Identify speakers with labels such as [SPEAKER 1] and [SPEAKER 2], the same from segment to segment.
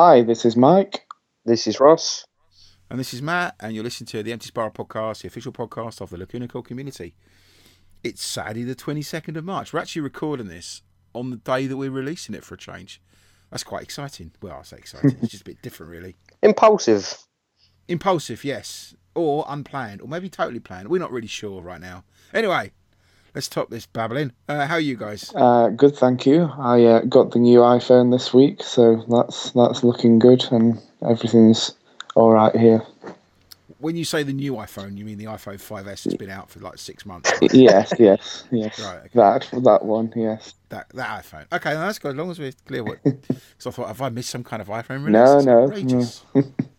[SPEAKER 1] Hi, this is Mike.
[SPEAKER 2] This is Ross.
[SPEAKER 3] And this is Matt, and you're listening to the Empty Spiral podcast, the official podcast of the Lacuna Coil community. It's Saturday, the 22nd of March. We're actually recording this on the day that we're releasing it for a change. That's quite exciting. Well, I say exciting, it's just a bit different, really.
[SPEAKER 2] Impulsive.
[SPEAKER 3] Impulsive, yes. Or unplanned, or maybe totally planned. We're not really sure right now. Anyway, let's stop this babbling. Uh, how are you guys?
[SPEAKER 1] Uh, good, thank you. I uh, got the new iPhone this week, so that's that's looking good, and everything's all right here.
[SPEAKER 3] When you say the new iPhone, you mean the iPhone 5S that's been out for like six months?
[SPEAKER 1] yes, yes, yes.
[SPEAKER 3] Right, okay.
[SPEAKER 1] That that one, yes.
[SPEAKER 3] That that iPhone. Okay, no, that's good. As long as we're clear what. Because I thought, have I missed some kind of iPhone release?
[SPEAKER 1] No, no,
[SPEAKER 3] outrageous.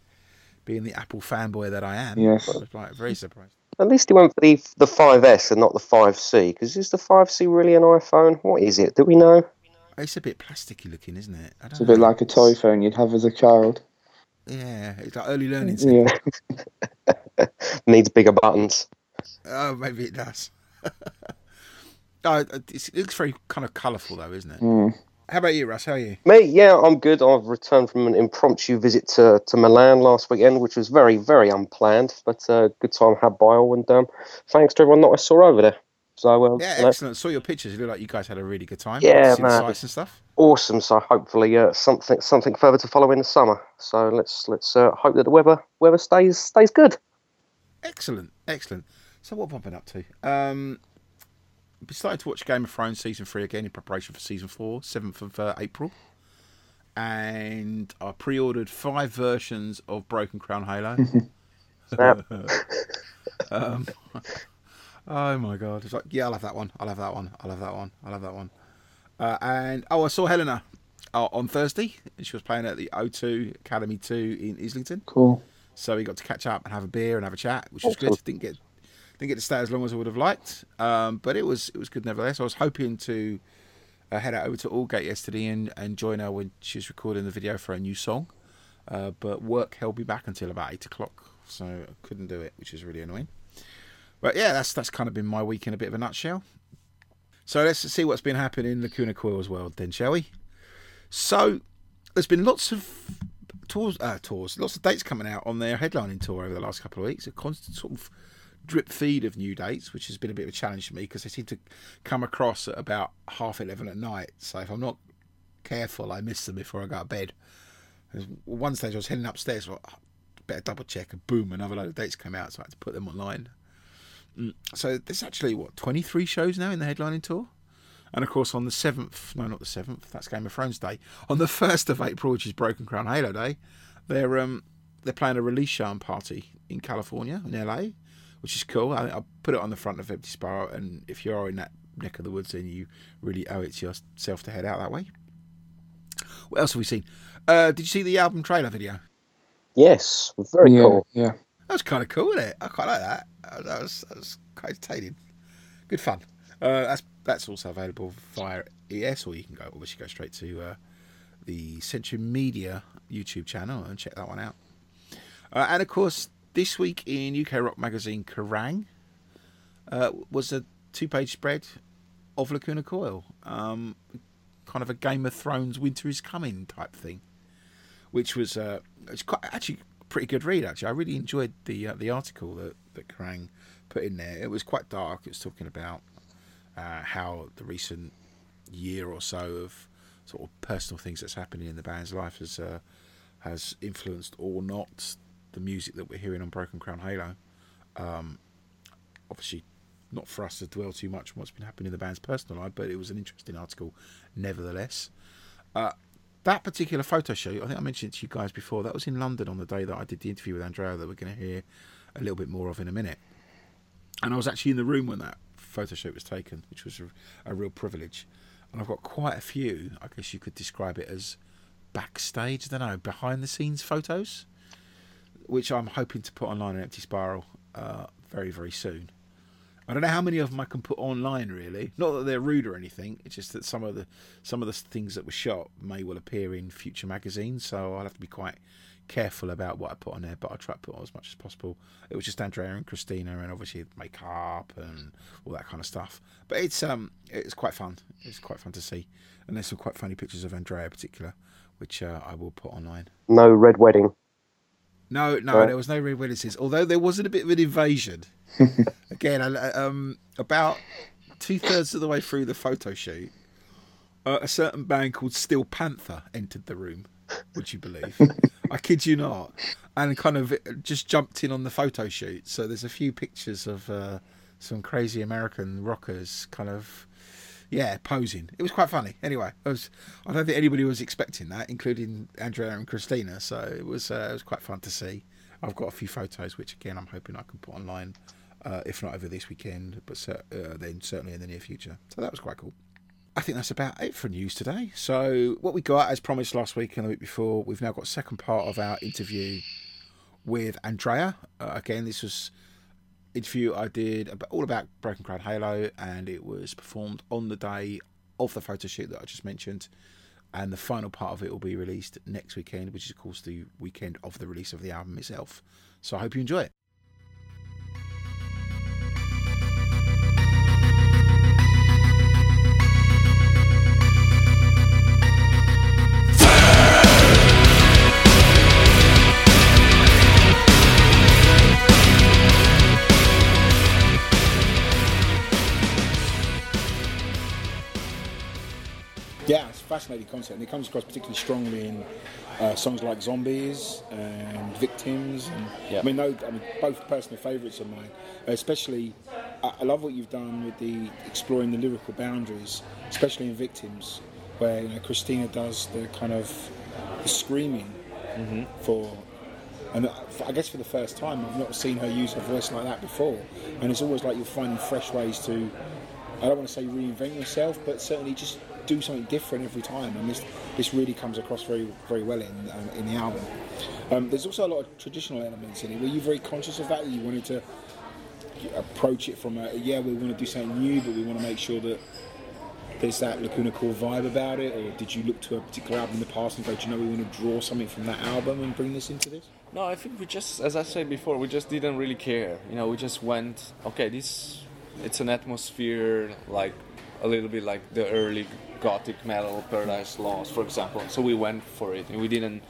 [SPEAKER 3] Being the Apple fanboy that I am,
[SPEAKER 1] Yes.
[SPEAKER 3] I was like very surprised.
[SPEAKER 2] At least he went for the the 5S and not the 5C. Because is the 5C really an iPhone? What is it? Do we know?
[SPEAKER 3] It's a bit plasticky looking, isn't it? I don't
[SPEAKER 1] It's a bit like a toy phone you'd have as a child.
[SPEAKER 3] Yeah, it's like early learning.
[SPEAKER 1] Yeah.
[SPEAKER 2] Needs bigger buttons.
[SPEAKER 3] Oh, maybe it does. oh, it looks very kind of colourful though, isn't it?
[SPEAKER 1] Mm.
[SPEAKER 3] How about you, Russ? How are you?
[SPEAKER 2] Me, yeah, I'm good. I've returned from an impromptu visit to, to Milan last weekend, which was very, very unplanned, but uh, good time had by all. And um, thanks to everyone that I saw over there. So, um,
[SPEAKER 3] Yeah,
[SPEAKER 2] know,
[SPEAKER 3] excellent. Saw your pictures. You look like you guys had a really good time.
[SPEAKER 2] Yeah, man.
[SPEAKER 3] and stuff.
[SPEAKER 2] awesome. So hopefully uh, something something further to follow in the summer. So let's let's uh, hope that the weather weather stays stays good.
[SPEAKER 3] Excellent, excellent. So what have I been up to? Um, we started to watch Game of Thrones season three again in preparation for season four, seventh of uh, April, and I pre-ordered five versions of Broken Crown Halo. Um, oh my god! It's like, yeah, I'll have that one. I'll have that one. I'll have that one. I'll have that one. Uh, and oh, I saw Helena uh, on Thursday. She was playing at the O2 Academy Two in Islington.
[SPEAKER 1] Cool.
[SPEAKER 3] So we got to catch up and have a beer and have a chat, which was
[SPEAKER 2] Awesome.
[SPEAKER 3] good. Didn't get didn't get to stay as long as I would have liked, um, but it was it was good nevertheless. I was hoping to uh, head out over to Aldgate yesterday and, and join her when she was recording the video for a new song, uh, but work held me back until about eight o'clock, so I couldn't do it, which is really annoying. But yeah, that's that's kind of been my week in a bit of a nutshell. So let's see what's been happening in Lacuna Coil's world then, shall we? So there's been lots of tours, uh, tours, lots of dates coming out on their headlining tour over the last couple of weeks. A constant sort of drip feed of new dates, which has been a bit of a challenge for me because they seem to come across at about half eleven at night. So if I'm not careful, I miss them before I go to bed. One stage I was heading upstairs, "Oh, better double check, and boom, another load of dates came out, so I had to put them online. Mm, So there's actually what 23 shows now in the headlining tour. And of course, on the seventh, no, not the seventh, that's Game of Thrones Day. On the first of April, which is Broken Crown Halo Day, they're um they're playing a release show and party in California, in LA, which is cool. I, I put it on the front of Empty Spiral, and if you are in that neck of the woods, then you really owe it to yourself to head out that way. What else have we seen? Uh, did you see the album trailer video?
[SPEAKER 2] Yes, very
[SPEAKER 1] yeah,
[SPEAKER 2] cool.
[SPEAKER 1] yeah.
[SPEAKER 3] That was kind of cool, wasn't it? I quite like that. That was that was quite entertaining. Good fun. Uh, that's that's also available via ES, or you can go obviously go straight to uh, the Century Media YouTube channel and check that one out. Uh, and of course, this week in UK rock magazine Kerrang uh, was a two-page spread of Lacuna Coil, um, kind of a Game of Thrones Winter is Coming type thing which was uh, it's quite actually pretty good read. Actually, I really enjoyed the uh, the article that that Kerrang put in there. It was quite dark. It was talking about uh, how the recent year or so of sort of personal things that's happening in the band's life has uh, has influenced or not the music that we're hearing on Broken Crown Halo. Um, obviously, not for us to dwell too much on what's been happening in the band's personal life, but it was an interesting article nevertheless. Uh, that particular photo shoot, I think I mentioned it to you guys before, that was in London on the day that I did the interview with Andrea that we're going to hear a little bit more of in a minute. And I was actually in the room when that photo shoot was taken, which was a, a real privilege. And I've got quite a few, I guess you could describe it as backstage, I don't know, behind the scenes photos, which I'm hoping to put online on Empty Spiral uh, very, very soon. I don't know how many of them I can put online. Really, not that they're rude or anything. It's just that some of the some of the things that were shot may well appear in future magazines. So I'll have to be quite careful about what I put on there, but I'll try to put on as much as possible. It was just Andrea and Christina, and obviously makeup and all that kind of stuff. But it's um it's quite fun. It's quite fun to see, and there's some quite funny pictures of Andrea in particular, which uh, I will put online.
[SPEAKER 2] No red wedding.
[SPEAKER 3] No, no,
[SPEAKER 2] Right.
[SPEAKER 3] there was no red witnesses. Although there wasn't a bit of an invasion. Again, I- um, about two thirds of the way through the photo shoot, uh, a certain band called Steel Panther entered the room. Would you believe? I kid you not, and kind of just jumped in on the photo shoot. So there's a few pictures of uh, some crazy American rockers, kind of, yeah, posing. It was quite funny. Anyway, I was. I don't think anybody was expecting that, including Andrea and Christina. So it was. Uh, it was quite fun to see. I've got a few photos, which again I'm hoping I can put online, uh, if not over this weekend, but uh, then certainly in the near future. So that was quite cool. I think that's about it for news today. So what we got, as promised last week and the week before, we've now got second part of our interview with Andrea. Uh, again, this was interview I did about, all about Broken Crown Halo, and it was performed on the day of the photo shoot that I just mentioned. And the final part of it will be released next weekend, which is of course the weekend of the release of the album itself. So I hope you enjoy it.
[SPEAKER 4] Fascinating concept, and it comes across particularly strongly in uh, songs like "Zombies" and "Victims." And,
[SPEAKER 5] Yeah.
[SPEAKER 4] I mean, no, I mean, both personal favourites of mine. Especially, I, I love what you've done with the exploring the lyrical boundaries, especially in "Victims," where you know Christina does the kind of the screaming for. And uh, I guess for the first time, I've not seen her use her voice like that before. And it's always like you're finding fresh ways to I don't want to say reinvent yourself, but certainly just do something different every time. And this this really comes across very very well in um, in the album. Um, there's also a lot of traditional elements in it. Were you very conscious of that? You wanted to approach it from a yeah, we want to do something new, but we want to make sure that there's that Lacuna Coil vibe about it, or did you look to a particular album in the past and go, do you know, we want to draw something from that album and bring this into this?
[SPEAKER 5] No, I think we just, as I said before, we just didn't really care. You know, we just went, okay, this, it's an atmosphere like a little bit like the early gothic metal, Paradise Lost, for example. So we went for it, and we didn't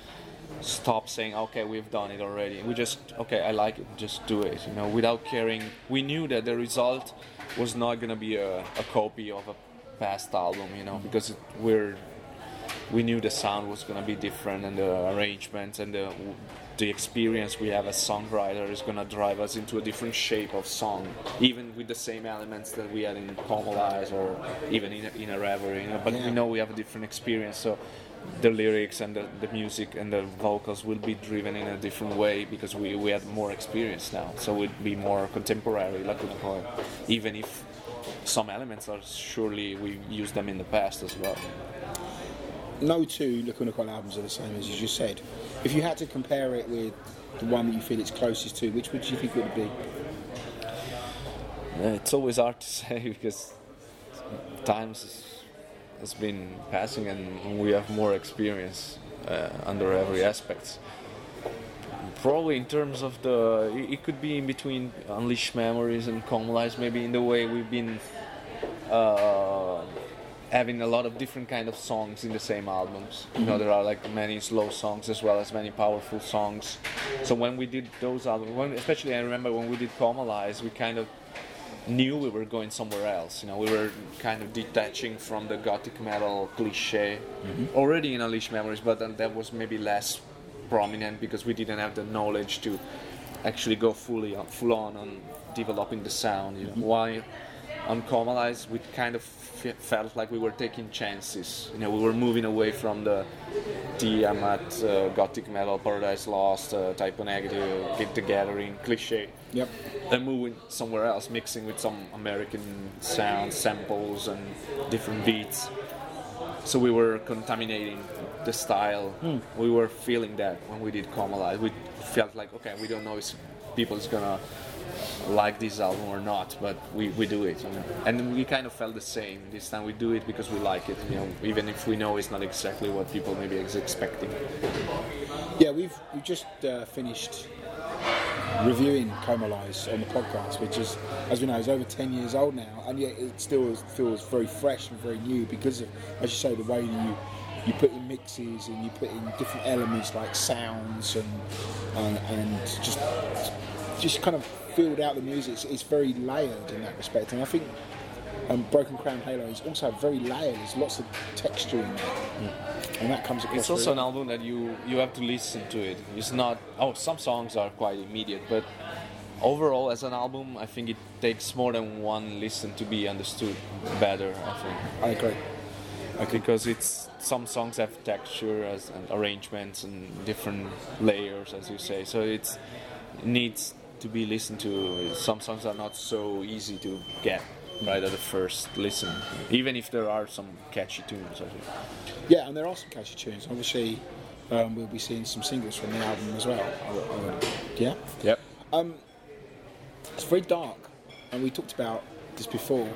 [SPEAKER 5] stop saying, okay, we've done it already. We just, okay, I like it, just do it. You know, without caring. We knew that the result was not gonna be a, a copy of a past album, you know, because it, we're we knew the sound was to be different and the arrangements and the the experience we have as songwriter is going to drive us into a different shape of song even with the same elements that we had in Comalies or even in, in a reverie you know, but
[SPEAKER 4] Yeah.
[SPEAKER 5] we know we have a different experience so the lyrics and the, the music and the vocals will be driven in a different way because we, we had more experience now so we'd be more contemporary like we call it even if some elements are surely we used them in the past as well
[SPEAKER 4] no two Lacuna Coil albums are the same as you just said. If you had to compare it with the one that you feel it's closest to, which would you think it would be?
[SPEAKER 5] Yeah, it's always hard to say because times has- been passing and we have more experience uh, under every aspect. Probably in terms of the, it could be in between Unleashed Memories and Comalies, maybe in the way we've been uh, having a lot of different kind of songs in the same albums. You know, there are like many slow songs as well as many powerful songs. So when we did those albums, when, especially I remember when we did Comalies, we kind of knew we were going somewhere else. You know, we were kind of detaching from the gothic metal cliche mm-hmm. already in Unleashed Memories, but then that was maybe less prominent because we didn't have the knowledge to actually go fully on, full on on developing the sound. You know, mm-hmm. why on Comalies we kind of fe- felt like we were taking chances. You know, we were moving away from the Tiamat, uh, gothic metal, Paradise Lost, uh, Type O Negative, Get the Gathering cliche
[SPEAKER 4] Yep.
[SPEAKER 5] then moving somewhere else, mixing with some American sounds, samples, and different beats. So we were contaminating the style. We were feeling that when we did Comalies. We felt like, okay, we don't know if people is gonna like this album or not, but we, we do it, you know. And we kind of felt the same this time. We do it because we like it, you know, even if we know it's not exactly what people maybe is expecting.
[SPEAKER 3] Yeah, we've we just uh, finished reviewing Comalies on the podcast, which is, as we know, is over 10 years old now, and yet it still feels very fresh and very new because of, as you say, the way you you put in mixes and you put in different elements like sounds and and, and just just kind of filled out the music. It's, it's very layered in that respect, and I think um, Broken Crown Halo is also very layered. There's lots of texture in there, and that comes across.
[SPEAKER 5] It's also
[SPEAKER 3] really
[SPEAKER 5] an album that you you have to listen to it. It's not. Oh, some songs are quite immediate, but overall, as an album, I think it takes more than one listen to be understood better. I think
[SPEAKER 3] I agree.
[SPEAKER 5] because it's some songs have texture as, and arrangements and different layers, as you say. So it's it needs to be listened to. Some songs are not so easy to get right at the first listen, even if there are some catchy tunes. I think.
[SPEAKER 3] Yeah, and there are some catchy tunes. Obviously, um, we'll be seeing some singles from the album as well. I would- I would- Yeah.
[SPEAKER 5] Yep.
[SPEAKER 3] It's very dark, and we talked about this before.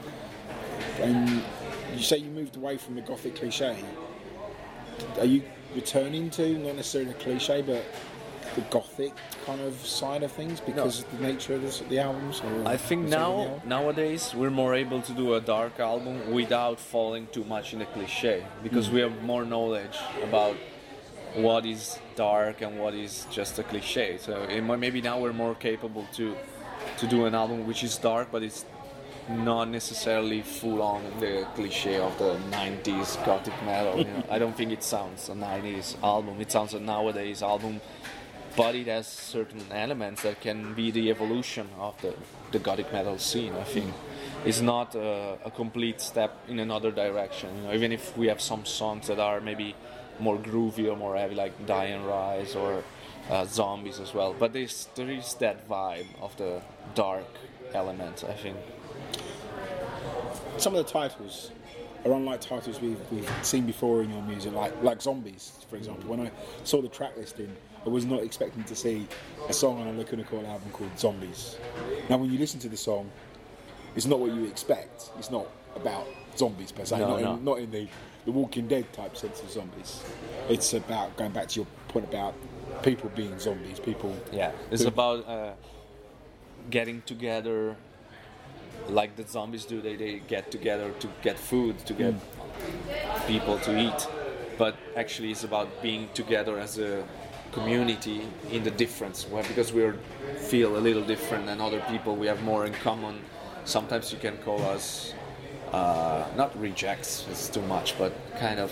[SPEAKER 3] And you say you moved away from the gothic cliche. Are you returning to not necessarily the cliche, but the gothic kind of side of things because of the nature of this, the albums? Or
[SPEAKER 5] I think
[SPEAKER 3] the song of the
[SPEAKER 5] now nowadays we're more able to do a dark album without falling too much in the cliche because hmm. we have more knowledge about what is dark and what is just a cliche. So it maybe now we're more capable to to do an album which is dark, but it's not necessarily full on the cliche of the 90s gothic metal. You know? I don't think it sounds a 90s album. It sounds a nowadays album, but it has certain elements that can be the evolution of the, the gothic metal scene. I think it's not a, a complete step in another direction. You know, even if we have some songs that are maybe more groovy or more heavy, like Die and Rise or uh, Zombies as well. But there's there is that vibe of the dark element. I think.
[SPEAKER 3] some of the titles are unlike titles we've, we've seen before in your music, like like Zombies, for example. When I saw the track listing, I was not expecting to see a song on a Lacuna Coil album called Zombies. Now, when you listen to the song, it's not what you expect. It's not about zombies per se,
[SPEAKER 5] No,
[SPEAKER 3] not,
[SPEAKER 5] no.
[SPEAKER 3] In, not in the, the Walking Dead type sense of zombies. It's about going back to your point about people being zombies, people.
[SPEAKER 5] Yeah, it's
[SPEAKER 3] who-
[SPEAKER 5] about uh, getting together, like the zombies do. They they get together to get food, to get people to eat. But actually, it's about being together as a community in the difference. Well, because we feel a little different than other people, we have more in common. Sometimes you can call us uh, not rejects. It's too much, but kind of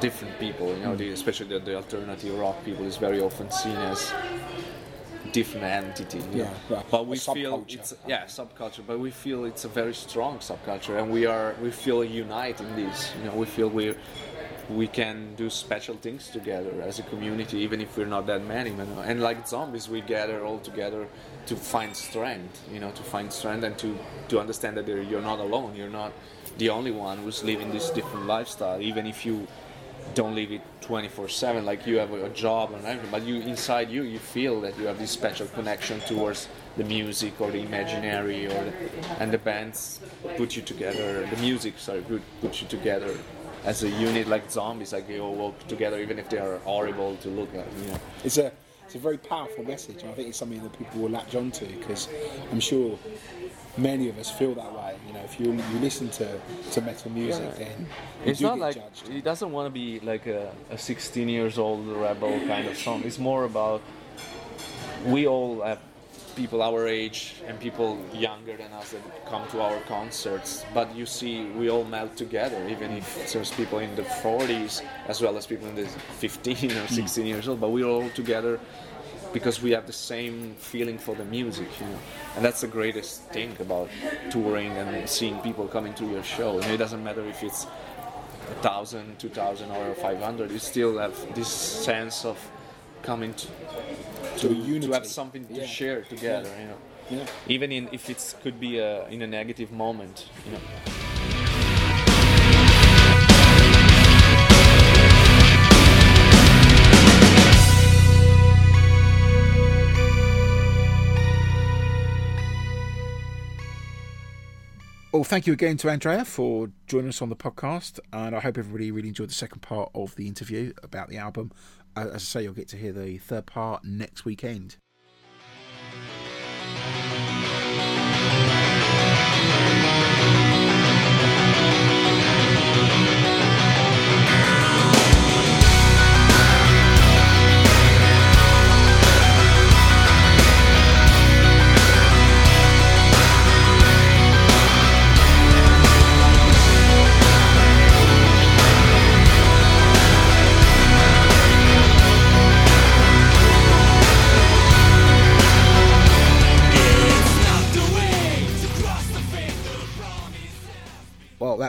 [SPEAKER 5] different people. You know, the, especially the, the alternative rock people is very often seen as different entity.
[SPEAKER 3] Yeah,
[SPEAKER 5] but we feel
[SPEAKER 3] subculture.
[SPEAKER 5] it's yeah subculture. But we feel it's a very strong subculture, and we are we feel unite in this. You know, we feel we we can do special things together as a community, even if we're not that many. And like zombies, we gather all together to find strength. You know, to find strength and to to understand that you're not alone. You're not the only one who's living this different lifestyle, even if you don't live it 24/7 like you have a job and everything but you inside you you feel that you have this special connection towards the music or the imaginary or the, and the bands put you together the music sorry put you together as a unit like zombies like you all work together even if they are horrible to look at you know
[SPEAKER 3] It's a it's a very powerful message, and I think it's something that people will latch onto because I'm sure many of us feel that way. You know, if you you listen to, to metal music, then you
[SPEAKER 5] it's not like
[SPEAKER 3] judged.
[SPEAKER 5] it doesn't want to be like a, a 16 years old rebel kind of song it's more about we all have people our age and people younger than us that come to our concerts but you see we all melt together even if there's people in the 40s as well as people in the 15 or hmm. 16 years old but we're all together because we have the same feeling for the music, you know. And that's the greatest thing about touring and seeing people coming to your show. And it doesn't matter if it's a thousand, two thousand, or five hundred. You still have this sense of coming to
[SPEAKER 3] To
[SPEAKER 5] to, to have something to
[SPEAKER 3] Yeah.
[SPEAKER 5] share together, you know.
[SPEAKER 3] yeah.
[SPEAKER 5] Even in if it could be a, in a negative moment, you know.
[SPEAKER 3] Well, thank you again to Andrea for joining us on the podcast, and I hope everybody really enjoyed the second part of the interview about the album. As I say, you'll get to hear the third part next weekend.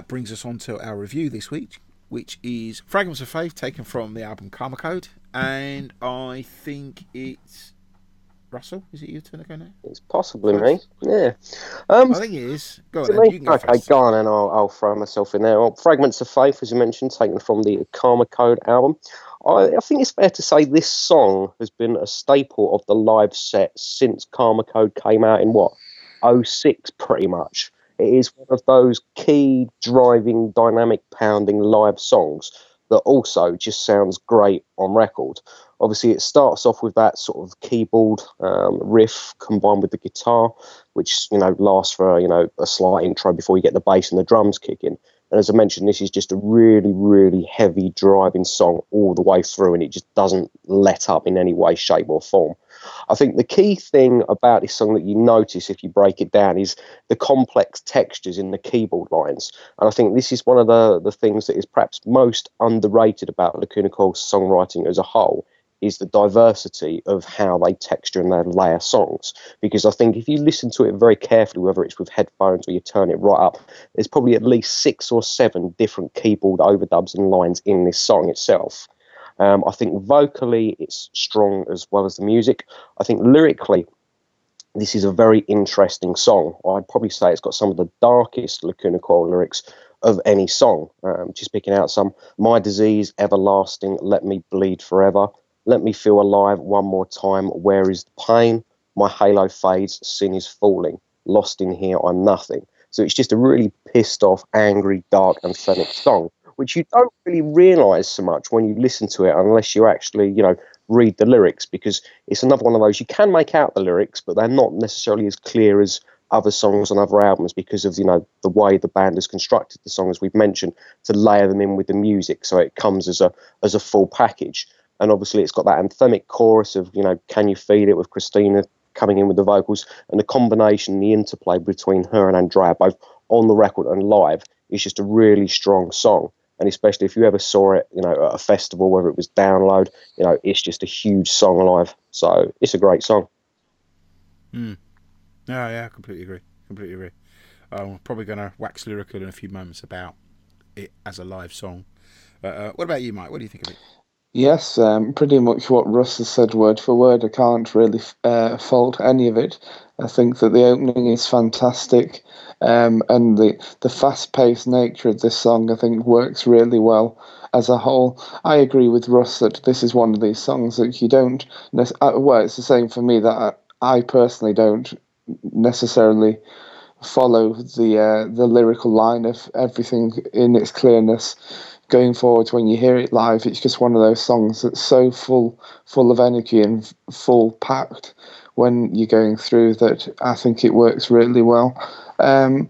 [SPEAKER 3] That brings us on to our review this week, which is Fragments of Faith, taken from the album Karma Code. And I think it's. Russell, is it your turn to go now?
[SPEAKER 2] It's possibly me. Yeah. Um,
[SPEAKER 3] I think it is. Go on, then, you can go
[SPEAKER 2] okay,
[SPEAKER 3] first.
[SPEAKER 2] go on, and I'll, I'll throw myself in there. Well, Fragments of Faith, as you mentioned, taken from the Karma Code album. I, I think it's fair to say this song has been a staple of the live set since Karma Code came out in what, 06 pretty much. It is one of those key driving, dynamic pounding live songs that also just sounds great on record. Obviously, it starts off with that sort of keyboard um, riff combined with the guitar, which you know lasts for you know a slight intro before you get the bass and the drums kicking. And as I mentioned, this is just a really, really heavy driving song all the way through, and it just doesn't let up in any way, shape, or form. I think the key thing about this song that you notice if you break it down is the complex textures in the keyboard lines. And I think this is one of the, the things that is perhaps most underrated about Lacuna Coil's songwriting as a whole is the diversity of how they texture and they layer songs. Because I think if you listen to it very carefully, whether it's with headphones or you turn it right up, there's probably at least six or seven different keyboard overdubs and lines in this song itself. Um, I think vocally it's strong as well as the music. I think lyrically, this is a very interesting song. I'd probably say it's got some of the darkest Lacuna Coil lyrics of any song. Um, just picking out some My disease, everlasting, let me bleed forever. Let me feel alive one more time. Where is the pain? My halo fades, sin is falling. Lost in here, I'm nothing. So it's just a really pissed off, angry, dark, and phonetic song, which you don't really realise so much when you listen to it unless you actually, you know, read the lyrics because it's another one of those you can make out the lyrics, but they're not necessarily as clear as other songs on other albums because of you know the way the band has constructed the song as we've mentioned to layer them in with the music so it comes as a as a full package. And obviously it's got that anthemic chorus of you know can you feel it with christina coming in with the vocals and the combination the interplay between her and andrea both on the record and live is just a really strong song and especially if you ever saw it you know at a festival whether it was download you know it's just a huge song live so it's a great song
[SPEAKER 3] No, yeah, I completely agree. Completely agree. I'm um, probably going to wax lyrical in a few moments about it as a live song. Uh, uh, what about you, Mike? What do you think of it?
[SPEAKER 1] Yes, um, pretty much what Russ has said word for word. I can't really uh, fault any of it. I think that the opening is fantastic, um, and the the fast paced nature of this song I think works really well as a whole. I agree with Russ that this is one of these songs that you don't. uh, Well, it's the same for me that I, I personally don't necessarily follow the uh, the lyrical line of everything in its clearness going forward when you hear it live it's just one of those songs that's so full full of energy and full packed when you're going through that I think it works really well. Um,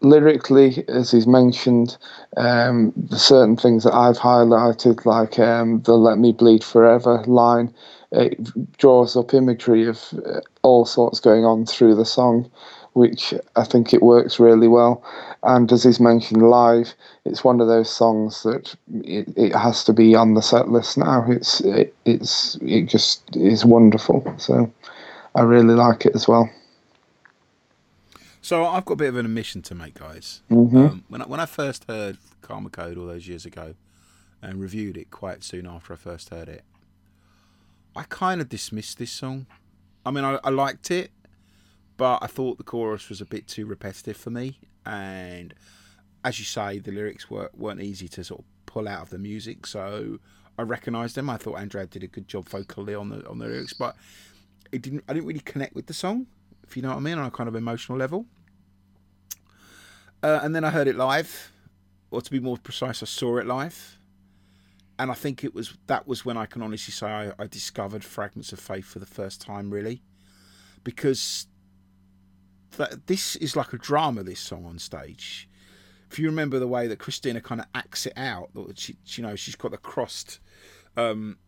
[SPEAKER 1] lyrically as he's mentioned um, the certain things that I've highlighted like um, the let me bleed forever line it draws up imagery of uh, all sorts going on through the song which I think it works really well. And as he's mentioned live, it's one of those songs that it, it has to be on the set list now. It's it, it's it just is wonderful. So I really like it as well.
[SPEAKER 3] So I've got a bit of an admission to make, guys.
[SPEAKER 1] hmm
[SPEAKER 3] Um, when I, when I first heard Karma Code all those years ago, and reviewed it quite soon after I first heard it, I kind of dismissed this song. I mean, I, I liked it, but I thought the chorus was a bit too repetitive for me. And as you say, the lyrics were, weren't easy to sort of pull out of the music. So I recognised them. I thought Andrea did a good job vocally on the on the lyrics, but it didn't. I didn't really connect with the song, if you know what I mean, on a kind of emotional level. Uh, and then I heard it live, or to be more precise, I saw it live. And I think it was that was when I can honestly say I, I discovered Fragments of Faith for the first time, really, because that this is like a drama. This song on stage, if you remember the way that Christina kind of acts it out, that she, you know, she's got the crossed, um,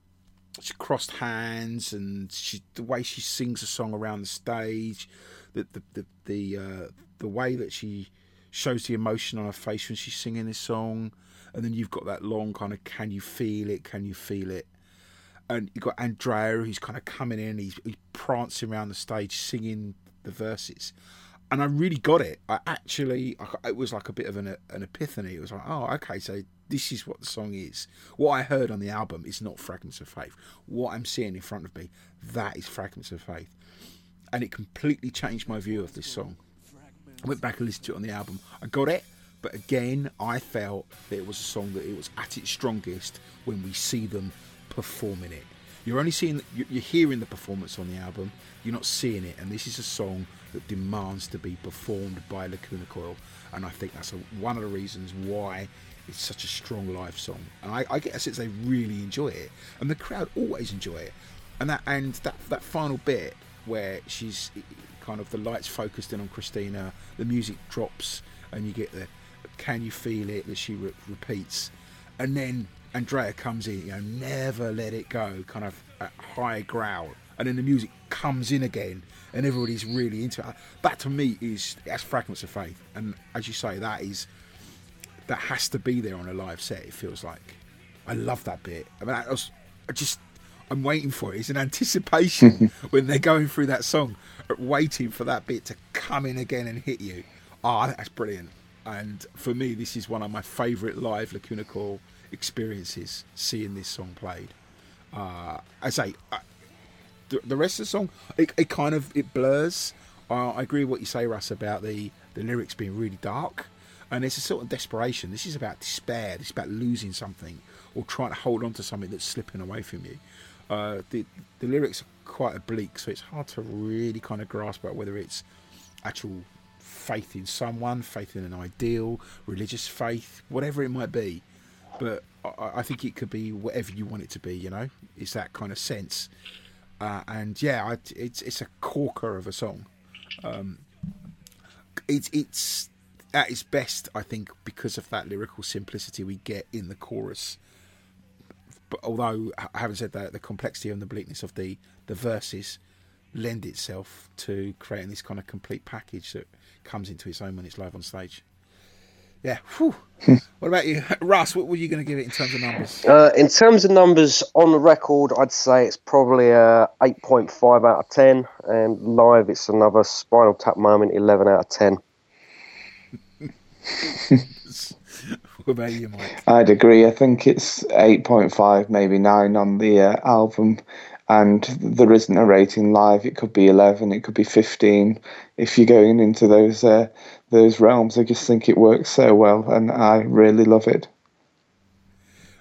[SPEAKER 3] she crossed hands, and she the way she sings a song around the stage, the the the the, uh, the way that she shows the emotion on her face when she's singing this song, and then you've got that long kind of "Can you feel it? Can you feel it?" And you've got Andrea who's kind of coming in, he's, he's prancing around the stage singing the verses and I really got it. I actually, it was like a bit of an, an epiphany. It was like, oh, okay, so this is what the song is. What I heard on the album is not Fragments of Faith. What I'm seeing in front of me, that is Fragments of Faith. And it completely changed my view of this song. I went back and listened to it on the album. I got it, but again, I felt that it was a song that it was at its strongest when we see them performing it. You're only seeing, you're hearing the performance on the album. You're not seeing it, and this is a song that demands to be performed by Lacuna Coil, and I think that's a, one of the reasons why it's such a strong live song. And I, I get a sense they really enjoy it, and the crowd always enjoy it. And that and that that final bit where she's eh, kind of the lights focused in on Christina, the music drops, and you get the "Can you feel it?" that she re- repeats, and then Andrea comes in, you know, never let it go, kind of high growl, and then the music comes in again, and everybody's really into it. That to me is that's fragments of faith, and as you say, that is that has to be there on a live set. It feels like I love that bit. I mean, I, was, I just I'm waiting for it. It's an anticipation when they're going through that song, waiting for that bit to come in again and hit you. Ah, oh, that's brilliant. And for me, this is one of my favourite live Lacuna Coil experiences. Seeing this song played. Uh, I say, the, the rest of the song, it, it kind of it blurs. Uh, I agree with what you say, Russ, about the the lyrics being really dark, and it's a sort of desperation. This is about despair. This is about losing something or trying to hold on to something that's slipping away from you. Uh, the the lyrics are quite oblique, so it's hard to really kind of grasp about whether it's actual faith in someone, faith in an ideal, religious faith, whatever it might be. But I, I think it could be whatever you want it to be. You know, it's that kind of sense. Uh, and yeah, I, it's it's a corker of a song. Um, it's it's at its best, I think, because of that lyrical simplicity we get in the chorus. But although I haven't said that, the complexity and the bleakness of the the verses lend itself to creating this kind of complete package that comes into its own when it's live on stage. Yeah. Whew. what about you, Russ? What were you going to give it in terms of numbers?
[SPEAKER 2] Uh, in terms of numbers on the record, I'd say it's probably a 8.5 out of 10, and live it's another Spinal Tap moment, 11 out of 10.
[SPEAKER 3] what about you, Mike?
[SPEAKER 1] I'd agree. I think it's 8.5, maybe 9 on the uh, album and there isn't a rating live. It could be 11, it could be 15. If you're going into those uh, those realms, I just think it works so well, and I really love it.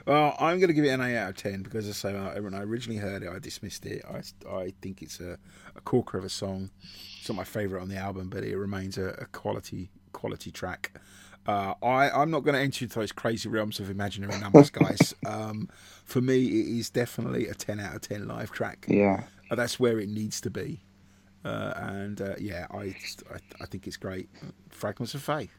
[SPEAKER 3] Well, I'm going to give it an 8 out of 10 because, as I say, when I originally heard it, I dismissed it. I, I think it's a, a corker of a song. It's not my favourite on the album, but it remains a, a quality quality track. Uh, I, I'm not going to enter into those crazy realms of imaginary numbers, guys. um, for me, it is definitely a 10 out of 10 live track.
[SPEAKER 1] Yeah.
[SPEAKER 3] Uh, that's where it needs to be. Uh, and uh, yeah, I, I, I think it's great. Fragments of Faith.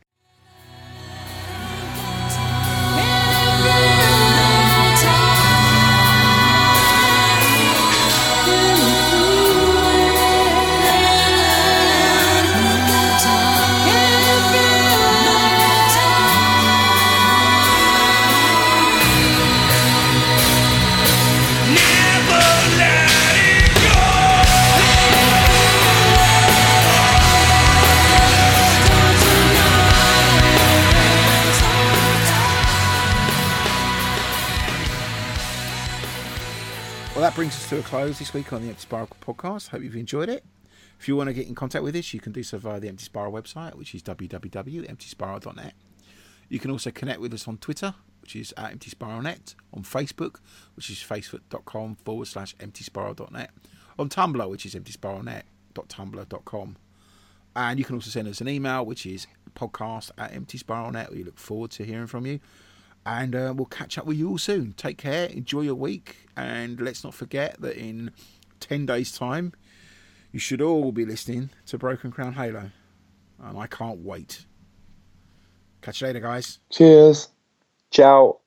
[SPEAKER 3] Brings us to a close this week on the Empty Spiral podcast. Hope you've enjoyed it. If you want to get in contact with us, you can do so via the Empty Spiral website, which is www.emptyspiral.net. You can also connect with us on Twitter, which is at EmptySpiralNet, on Facebook, which is facebook.com forward slash EmptySpiral.net, on Tumblr, which is EmptySpiralNet.tumblr.com. And you can also send us an email, which is podcast at emptyspiral.net. We look forward to hearing from you. And uh, we'll catch up with you all soon. Take care, enjoy your week, and let's not forget that in 10 days' time, you should all be listening to Broken Crown Halo. And I can't wait. Catch you later, guys.
[SPEAKER 1] Cheers.
[SPEAKER 2] Ciao.